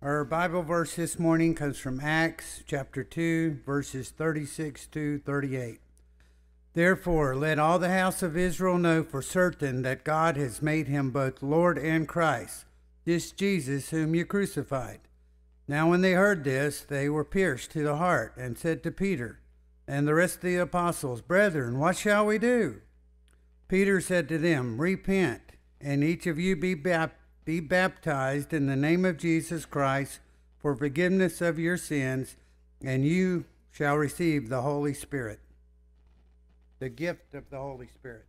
Our Bible verse this morning comes from Acts chapter 2, verses 36 to 38. Therefore, let all the house of Israel know for certain that God has made him both Lord and Christ, this Jesus whom you crucified. Now, when they heard this, they were pierced to the heart and said to Peter and the rest of the apostles, Brethren, what shall we do? Peter said to them, Repent, and each of you be baptized be baptized in the name of Jesus Christ for forgiveness of your sins, and you shall receive the Holy Spirit. The gift of the Holy Spirit.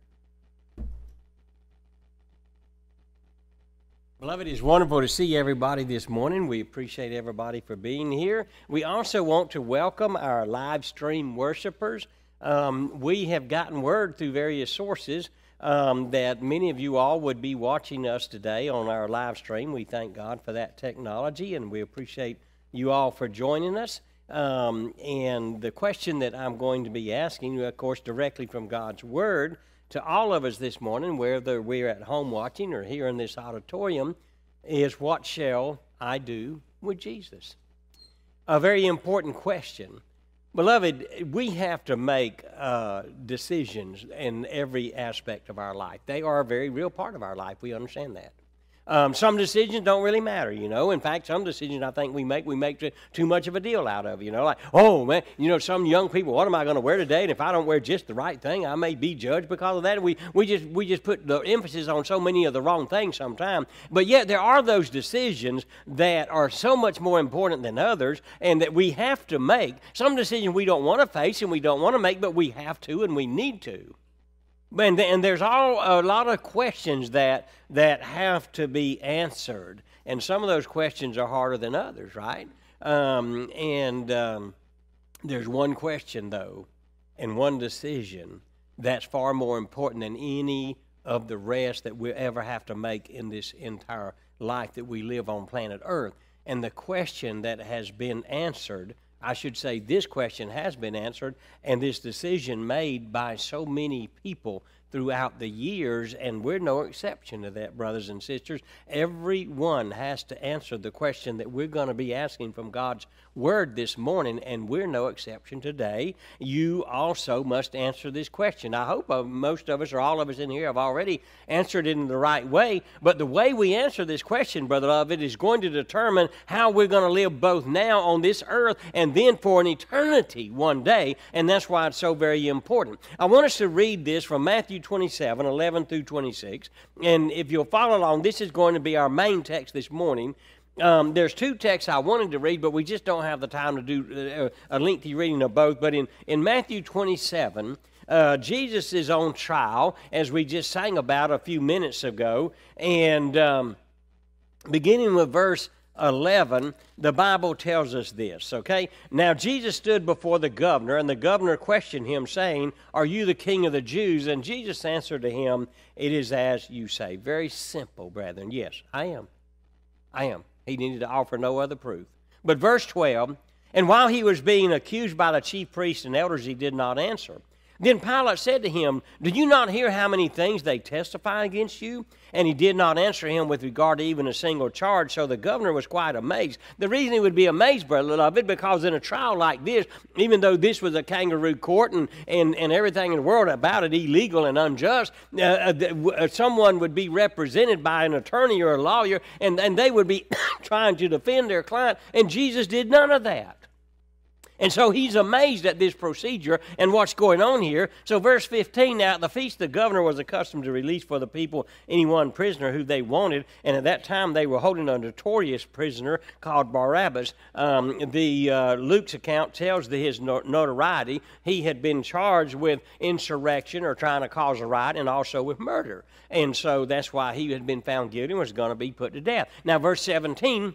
Beloved, it's wonderful to see everybody this morning. We appreciate everybody for being here. We also want to welcome our live stream worshipers. Um, we have gotten word through various sources um, that many of you all would be watching us today on our live stream. We thank God for that technology and we appreciate you all for joining us. Um, and the question that I'm going to be asking, of course, directly from God's Word to all of us this morning, whether we're at home watching or here in this auditorium, is what shall I do with Jesus? A very important question. Beloved, we have to make uh, decisions in every aspect of our life. They are a very real part of our life. We understand that. Um, some decisions don't really matter, you know. In fact, some decisions I think we make, we make too, too much of a deal out of, you know. Like, oh, man, you know, some young people, what am I going to wear today? And if I don't wear just the right thing, I may be judged because of that. We, we, just, we just put the emphasis on so many of the wrong things sometimes. But yet, there are those decisions that are so much more important than others and that we have to make. Some decisions we don't want to face and we don't want to make, but we have to and we need to. And, and there's all a lot of questions that that have to be answered, and some of those questions are harder than others, right? Um, and um, there's one question though, and one decision that's far more important than any of the rest that we ever have to make in this entire life that we live on planet Earth. And the question that has been answered I should say this question has been answered, and this decision made by so many people throughout the years, and we're no exception to that, brothers and sisters. Everyone has to answer the question that we're going to be asking from God's Word this morning, and we're no exception today. You also must answer this question. I hope uh, most of us, or all of us in here, have already answered it in the right way, but the way we answer this question, brother love, it is going to determine how we're going to live both now on this earth and then for an eternity one day, and that's why it's so very important. I want us to read this from Matthew 27 11 through 26. And if you'll follow along, this is going to be our main text this morning. Um, there's two texts I wanted to read, but we just don't have the time to do uh, a lengthy reading of both. But in, in Matthew 27, uh, Jesus is on trial, as we just sang about a few minutes ago. And um, beginning with verse 11, the Bible tells us this, okay? Now, Jesus stood before the governor, and the governor questioned him, saying, Are you the king of the Jews? And Jesus answered to him, It is as you say. Very simple, brethren. Yes, I am. I am. He needed to offer no other proof. But verse 12, and while he was being accused by the chief priests and elders, he did not answer. Then Pilate said to him, Do you not hear how many things they testify against you? And he did not answer him with regard to even a single charge, so the governor was quite amazed. The reason he would be amazed, brother beloved, because in a trial like this, even though this was a kangaroo court and, and, and everything in the world about it illegal and unjust, uh, uh, uh someone would be represented by an attorney or a lawyer, and, and they would be trying to defend their client, and Jesus did none of that. And so he's amazed at this procedure and what's going on here. So, verse 15 now, at the feast, the governor was accustomed to release for the people any one prisoner who they wanted. And at that time, they were holding a notorious prisoner called Barabbas. Um, the uh, Luke's account tells the, his notoriety. He had been charged with insurrection or trying to cause a riot and also with murder. And so that's why he had been found guilty and was going to be put to death. Now, verse 17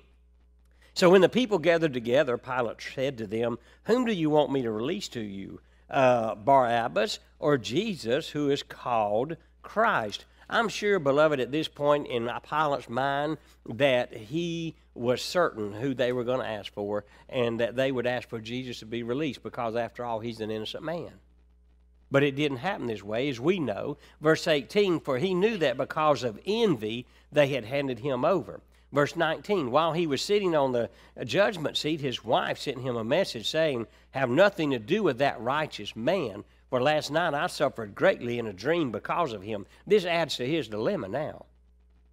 so when the people gathered together, Pilate said to them, Whom do you want me to release to you, uh, Barabbas or Jesus, who is called Christ? I'm sure, beloved, at this point in Pilate's mind, that he was certain who they were going to ask for and that they would ask for Jesus to be released because, after all, he's an innocent man. But it didn't happen this way, as we know. Verse 18 For he knew that because of envy they had handed him over. Verse 19 While he was sitting on the judgment seat, his wife sent him a message saying, Have nothing to do with that righteous man, for last night I suffered greatly in a dream because of him. This adds to his dilemma now.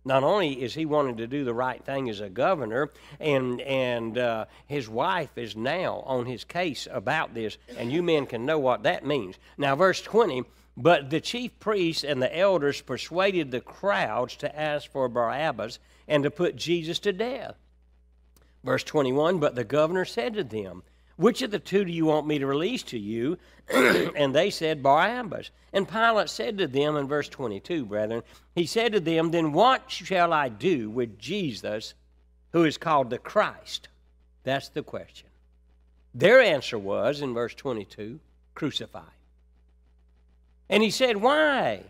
Not only is he wanting to do the right thing as a governor, and and uh, his wife is now on his case about this, and you men can know what that means. Now, verse 20. But the chief priests and the elders persuaded the crowds to ask for Barabbas and to put Jesus to death. Verse 21 But the governor said to them, Which of the two do you want me to release to you? and they said, Barabbas. And Pilate said to them in verse 22, brethren, He said to them, Then what shall I do with Jesus, who is called the Christ? That's the question. Their answer was in verse 22 crucify. And he said, Why?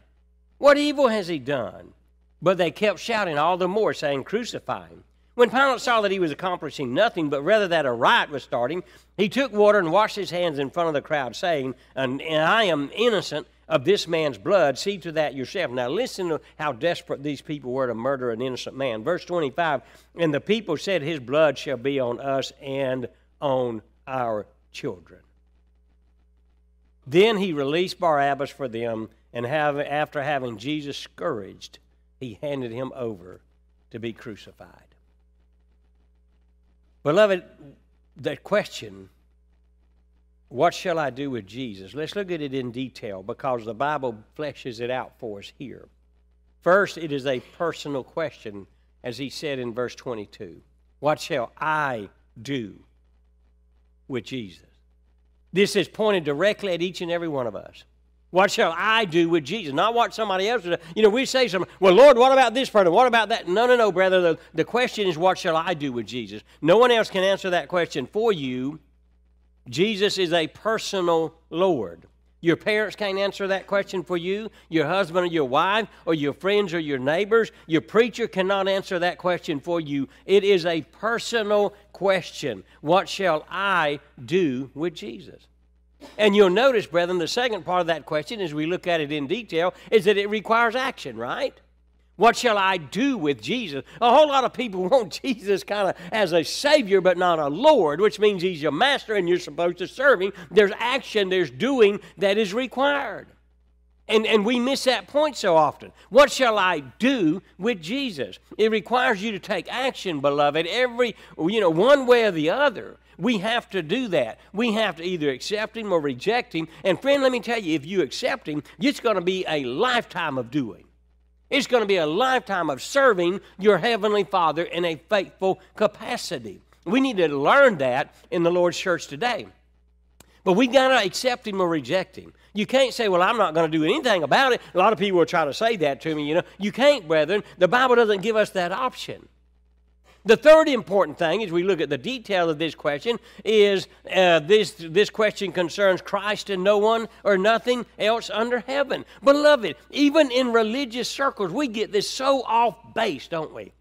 What evil has he done? But they kept shouting all the more, saying, Crucify him. When Pilate saw that he was accomplishing nothing, but rather that a riot was starting, he took water and washed his hands in front of the crowd, saying, And I am innocent of this man's blood. See to that yourself. Now listen to how desperate these people were to murder an innocent man. Verse 25 And the people said, His blood shall be on us and on our children. Then he released Barabbas for them, and have, after having Jesus scourged, he handed him over to be crucified. Beloved, that question, what shall I do with Jesus? Let's look at it in detail because the Bible fleshes it out for us here. First, it is a personal question, as he said in verse 22 What shall I do with Jesus? This is pointed directly at each and every one of us. What shall I do with Jesus? Not what somebody else does. You know, we say something, well, Lord, what about this person? What about that? No, no, no, brother. The, the question is, what shall I do with Jesus? No one else can answer that question for you. Jesus is a personal Lord. Your parents can't answer that question for you. Your husband or your wife or your friends or your neighbors. Your preacher cannot answer that question for you. It is a personal question. What shall I do with Jesus? And you'll notice, brethren, the second part of that question, as we look at it in detail, is that it requires action, right? What shall I do with Jesus? A whole lot of people want Jesus kind of as a Savior, but not a Lord, which means He's your master and you're supposed to serve Him. There's action, there's doing that is required. And, and we miss that point so often. What shall I do with Jesus? It requires you to take action, beloved, every, you know, one way or the other. We have to do that. We have to either accept Him or reject Him. And friend, let me tell you, if you accept Him, it's going to be a lifetime of doing. It's going to be a lifetime of serving your Heavenly Father in a faithful capacity. We need to learn that in the Lord's church today. But we got to accept Him or reject Him. You can't say, well, I'm not going to do anything about it. A lot of people will try to say that to me, you know. You can't, brethren. The Bible doesn't give us that option. The third important thing, as we look at the detail of this question, is uh, this, this question concerns Christ and no one or nothing else under heaven. Beloved, even in religious circles, we get this so off base, don't we?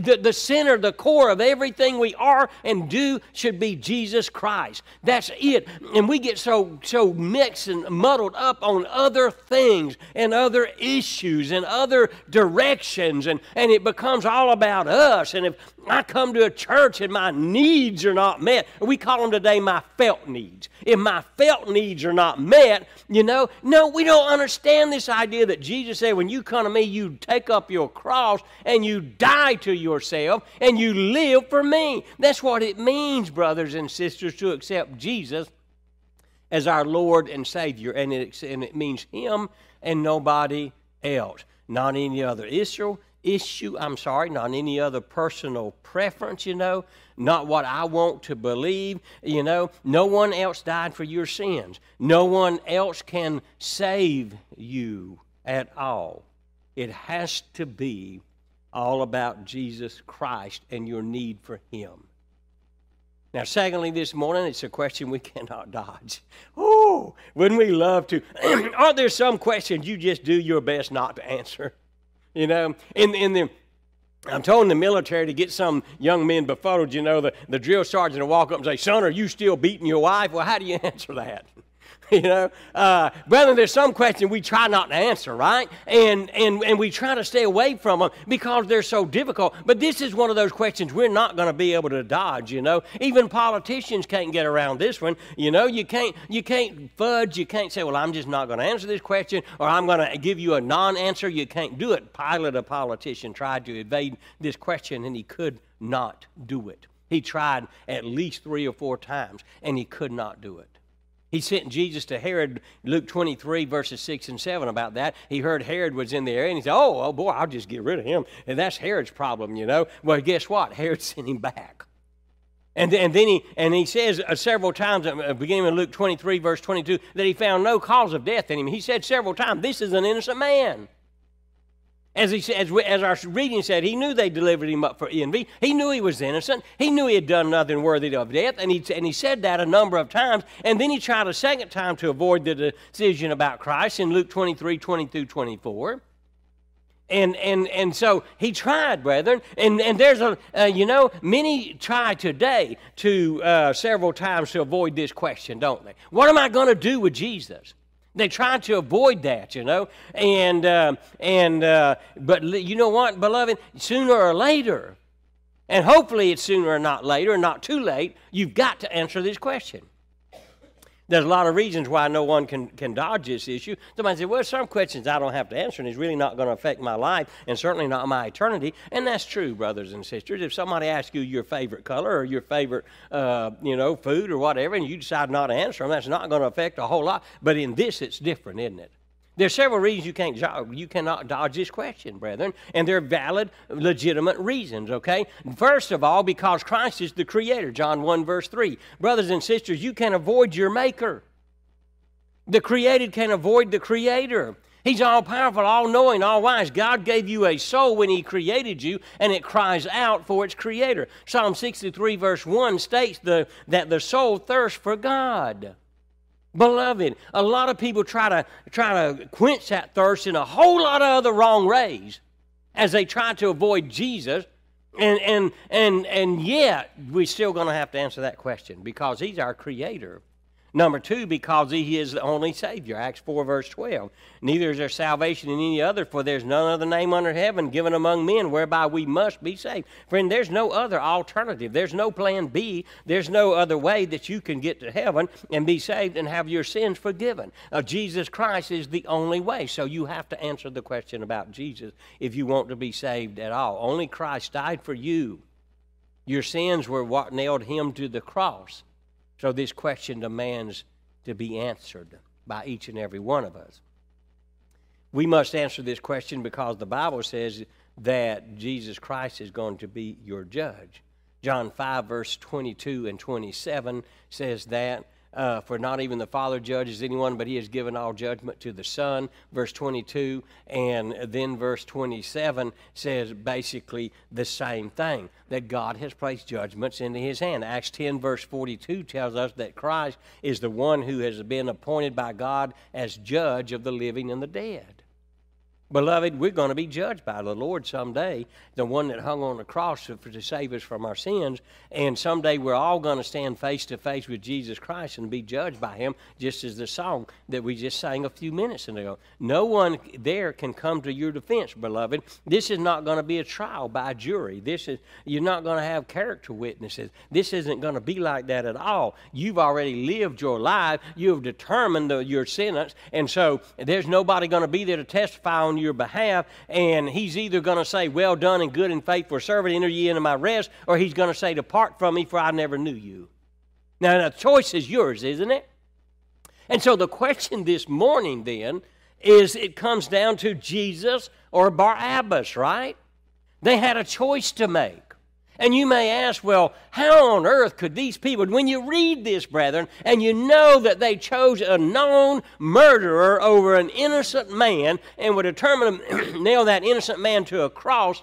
The, the center, the core of everything we are and do should be Jesus Christ. That's it. And we get so, so mixed and muddled up on other things and other issues and other directions, and, and it becomes all about us. And if I come to a church and my needs are not met. We call them today my felt needs. If my felt needs are not met, you know, no, we don't understand this idea that Jesus said, when you come to me, you take up your cross and you die to yourself and you live for me. That's what it means, brothers and sisters, to accept Jesus as our Lord and Savior. And it, and it means Him and nobody else, not any other. Israel issue, I'm sorry, not any other personal preference, you know, not what I want to believe, you know. No one else died for your sins. No one else can save you at all. It has to be all about Jesus Christ and your need for Him. Now, secondly, this morning, it's a question we cannot dodge. Oh, wouldn't we love to? Aren't there some questions you just do your best not to answer? You know, in, in the I'm told in the military to get some young men befuddled, you know, the, the drill sergeant will walk up and say, Son, are you still beating your wife? Well, how do you answer that? You know, uh, brother, there's some questions we try not to answer, right? And, and, and we try to stay away from them because they're so difficult. But this is one of those questions we're not going to be able to dodge, you know. Even politicians can't get around this one. You know, you can't, you can't fudge. You can't say, well, I'm just not going to answer this question or I'm going to give you a non answer. You can't do it. Pilate, a politician, tried to evade this question and he could not do it. He tried at least three or four times and he could not do it. He sent Jesus to Herod, Luke 23, verses 6 and 7 about that. He heard Herod was in the area and he said, Oh, oh boy, I'll just get rid of him. And that's Herod's problem, you know. Well, guess what? Herod sent him back. And, and then he, and he says uh, several times, uh, beginning in Luke 23, verse 22, that he found no cause of death in him. He said several times, This is an innocent man. As, he, as, as our reading said, he knew they delivered him up for envy. He knew he was innocent. He knew he had done nothing worthy of death, and he, and he said that a number of times. And then he tried a second time to avoid the decision about Christ in Luke 23 22 24. And, and, and so he tried, brethren. And, and there's a, uh, you know, many try today to uh, several times to avoid this question, don't they? What am I going to do with Jesus? They try to avoid that, you know, and uh, and uh, but you know what, beloved, sooner or later, and hopefully it's sooner or not later, not too late. You've got to answer this question. There's a lot of reasons why no one can, can dodge this issue. Somebody says, well, some questions I don't have to answer, and it's really not going to affect my life and certainly not my eternity. And that's true, brothers and sisters. If somebody asks you your favorite color or your favorite, uh, you know, food or whatever, and you decide not to answer them, that's not going to affect a whole lot. But in this, it's different, isn't it? There's several reasons you can't you cannot dodge this question, brethren, and they're valid, legitimate reasons, okay? First of all, because Christ is the creator, John 1 verse 3. Brothers and sisters, you can't avoid your maker. The created can't avoid the creator. He's all powerful, all knowing, all wise. God gave you a soul when He created you, and it cries out for its creator. Psalm 63, verse 1 states the, that the soul thirsts for God. Beloved, a lot of people try to try to quench that thirst in a whole lot of other wrong ways as they try to avoid Jesus. And and and and yet we're still going to have to answer that question because he's our creator. Number two, because he is the only Savior. Acts 4, verse 12. Neither is there salvation in any other, for there's none other name under heaven given among men whereby we must be saved. Friend, there's no other alternative. There's no plan B. There's no other way that you can get to heaven and be saved and have your sins forgiven. Uh, Jesus Christ is the only way. So you have to answer the question about Jesus if you want to be saved at all. Only Christ died for you. Your sins were what nailed him to the cross. So this question demands to be answered by each and every one of us. We must answer this question because the Bible says that Jesus Christ is going to be your judge. John 5, verse 22 and 27 says that uh, for not even the Father judges anyone, but he has given all judgment to the Son. Verse 22. And then verse 27 says basically the same thing that God has placed judgments into his hand. Acts 10, verse 42 tells us that Christ is the one who has been appointed by God as judge of the living and the dead. Beloved, we're going to be judged by the Lord someday, the one that hung on the cross to, save us from our sins. And someday we're all going to stand face to face with Jesus Christ and be judged by Him, just as the song that we just sang a few minutes ago. No one there can come to your defense, beloved. This is not going to be a trial by jury. This is you're not going to have character witnesses. This isn't going to be like that at all. You've already lived your life. You have determined the, your sentence, and so there's nobody going to be there to testify on your behalf, and he's either going to say, Well done and good and faithful servant, enter ye into my rest, or he's going to say, Depart from me, for I never knew you. Now, the choice is yours, isn't it? And so the question this morning then is it comes down to Jesus or Barabbas, right? They had a choice to make. And you may ask, well, how on earth could these people, when you read this, brethren, and you know that they chose a known murderer over an innocent man and would determine to nail that innocent man to a cross,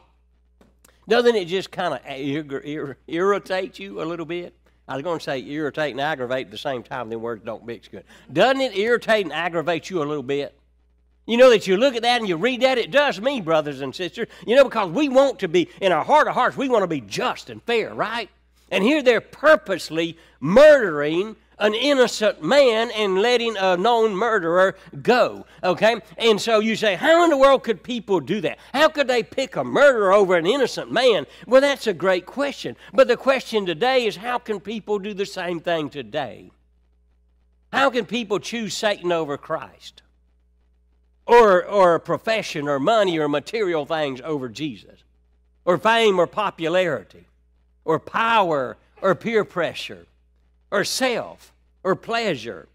doesn't it just kind of ir- ir- irritate you a little bit? I was going to say irritate and aggravate at the same time, then words don't mix good. Doesn't it irritate and aggravate you a little bit? You know that you look at that and you read that, it does me, brothers and sisters. You know, because we want to be, in our heart of hearts, we want to be just and fair, right? And here they're purposely murdering an innocent man and letting a known murderer go. Okay? And so you say, how in the world could people do that? How could they pick a murderer over an innocent man? Well, that's a great question. But the question today is, how can people do the same thing today? How can people choose Satan over Christ? Or, or a profession or money or material things over Jesus? Or fame or popularity? Or power or peer pressure? or self or pleasure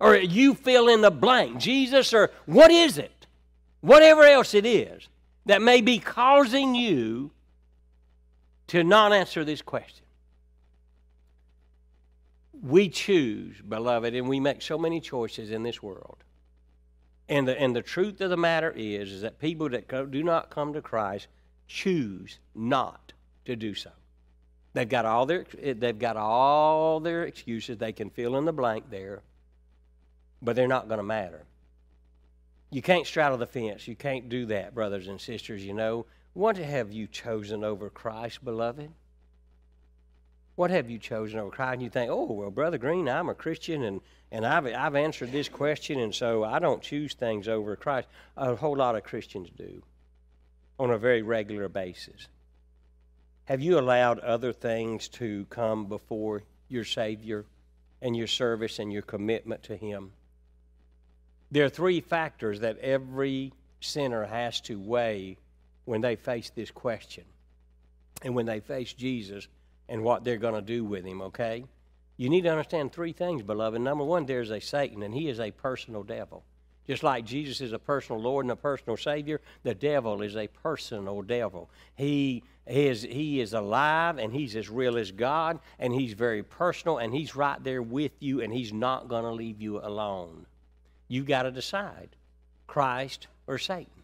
or you fill in the blank, Jesus or what is it? Whatever else it is that may be causing you to not answer this question. We choose, beloved, and we make so many choices in this world. And the, and the truth of the matter is, is that people that do not come to Christ choose not to do so. They've got all their they've got all their excuses. They can fill in the blank there, but they're not going to matter. You can't straddle the fence. You can't do that, brothers and sisters. You know what have you chosen over Christ, beloved? What have you chosen over Christ? And you think, oh well, brother Green, I'm a Christian and and I've I've answered this question, and so I don't choose things over Christ. A whole lot of Christians do on a very regular basis. Have you allowed other things to come before your Savior and your service and your commitment to Him? There are three factors that every sinner has to weigh when they face this question and when they face Jesus and what they're going to do with Him, okay? You need to understand three things, beloved. Number one, there's a Satan, and he is a personal devil. Just like Jesus is a personal Lord and a personal Savior, the devil is a personal devil. He is, he is alive and he's as real as God and he's very personal and he's right there with you and he's not going to leave you alone. You've got to decide Christ or Satan,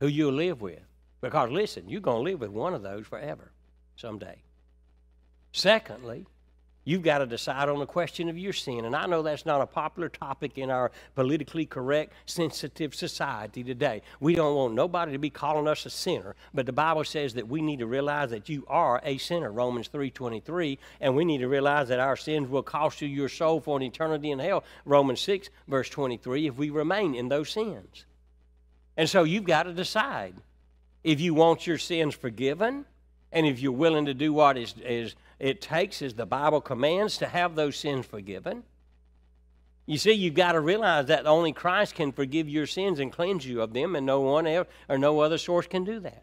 who you'll live with. Because listen, you're going to live with one of those forever someday. Secondly, You've got to decide on the question of your sin. And I know that's not a popular topic in our politically correct, sensitive society today. We don't want nobody to be calling us a sinner, but the Bible says that we need to realize that you are a sinner, Romans 3.23, and we need to realize that our sins will cost you your soul for an eternity in hell, Romans 6, verse 23, if we remain in those sins. And so you've got to decide if you want your sins forgiven and if you're willing to do what is, is it takes, as the Bible commands, to have those sins forgiven. You see, you've got to realize that only Christ can forgive your sins and cleanse you of them, and no one else or no other source can do that.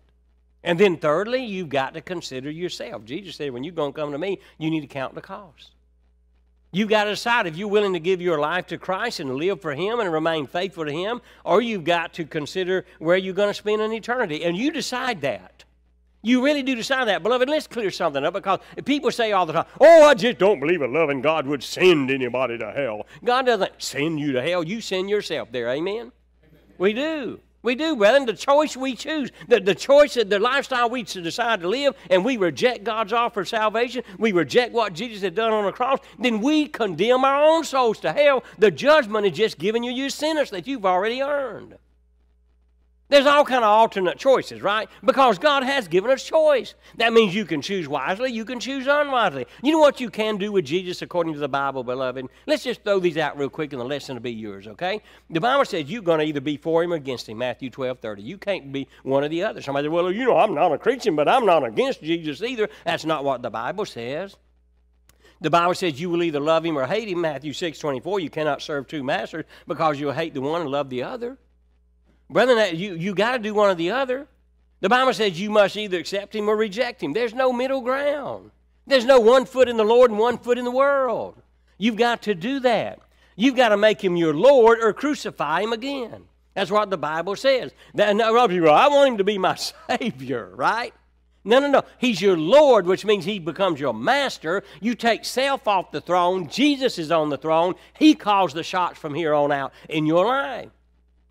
And then, thirdly, you've got to consider yourself. Jesus said, when you're going to come to me, you need to count the cost. You've got to decide if you're willing to give your life to Christ and live for Him and remain faithful to Him, or you've got to consider where you're going to spend an eternity. And you decide that. You really do decide that. Beloved, let's clear something up because people say all the time, oh, I just don't believe a loving God would send anybody to hell. God doesn't send you to hell, you send yourself there. Amen? Amen. We do. We do, brethren. The choice we choose, the, the choice, the lifestyle we decide to live, and we reject God's offer of salvation, we reject what Jesus had done on the cross, then we condemn our own souls to hell. The judgment is just giving you your sentence that you've already earned. There's all kind of alternate choices, right? Because God has given us choice. That means you can choose wisely, you can choose unwisely. You know what you can do with Jesus according to the Bible, beloved? Let's just throw these out real quick and the lesson will be yours, okay? The Bible says you're going to either be for him or against him, Matthew 12, 30. You can't be one or the other. Somebody says, well, you know, I'm not a Christian, but I'm not against Jesus either. That's not what the Bible says. The Bible says you will either love him or hate him, Matthew 6, 24. You cannot serve two masters because you'll hate the one and love the other. Brethren, you, you got to do one or the other. The Bible says you must either accept him or reject him. There's no middle ground. There's no one foot in the Lord and one foot in the world. You've got to do that. You've got to make him your Lord or crucify him again. That's what the Bible says. That, no, I want him to be my Savior, right? No, no, no. He's your Lord, which means He becomes your master. You take self off the throne. Jesus is on the throne. He calls the shots from here on out in your life.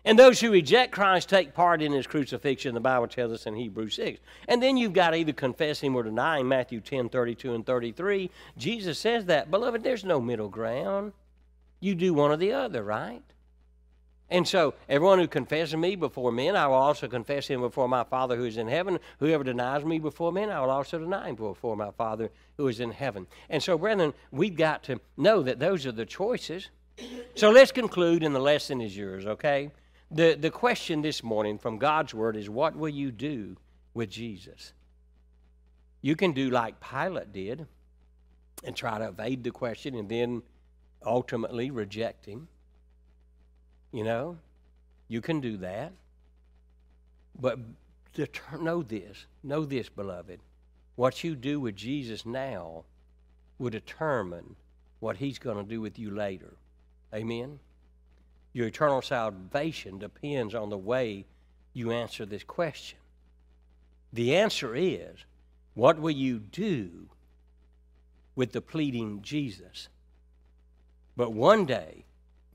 And those who reject Christ take part in his crucifixion, the Bible tells us in Hebrews 6. And then you've got to either confess him or deny him, Matthew 10, 32 and 33. Jesus says that. Beloved, there's no middle ground. You do one or the other, right? And so, everyone who confesses me before men, I will also confess him before my Father who is in heaven. Whoever denies me before men, I will also deny him before my Father who is in heaven. And so, brethren, we've got to know that those are the choices. So, let's conclude, and the lesson is yours, okay? The, the question this morning from God's Word is what will you do with Jesus? You can do like Pilate did and try to evade the question and then ultimately reject him. You know, you can do that. But know this, know this, beloved. What you do with Jesus now will determine what he's going to do with you later. Amen? Your eternal salvation depends on the way you answer this question. The answer is what will you do with the pleading Jesus? But one day,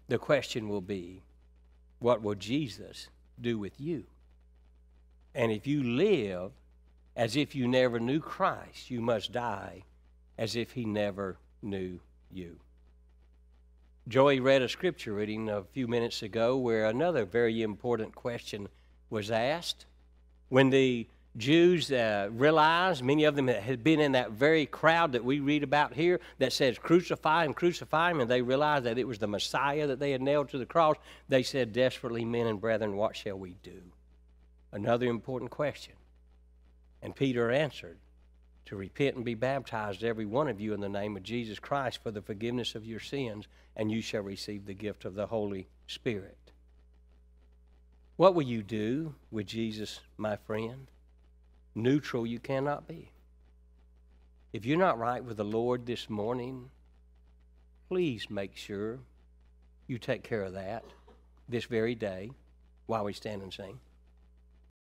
the question will be what will Jesus do with you? And if you live as if you never knew Christ, you must die as if he never knew you. Joey read a scripture reading a few minutes ago where another very important question was asked. When the Jews uh, realized, many of them had been in that very crowd that we read about here that says, Crucify him, crucify him, and they realized that it was the Messiah that they had nailed to the cross. They said, Desperately, men and brethren, what shall we do? Another important question. And Peter answered, To repent and be baptized, every one of you, in the name of Jesus Christ for the forgiveness of your sins, and you shall receive the gift of the Holy Spirit. What will you do with Jesus, my friend? Neutral you cannot be. If you're not right with the Lord this morning, please make sure you take care of that this very day while we stand and sing.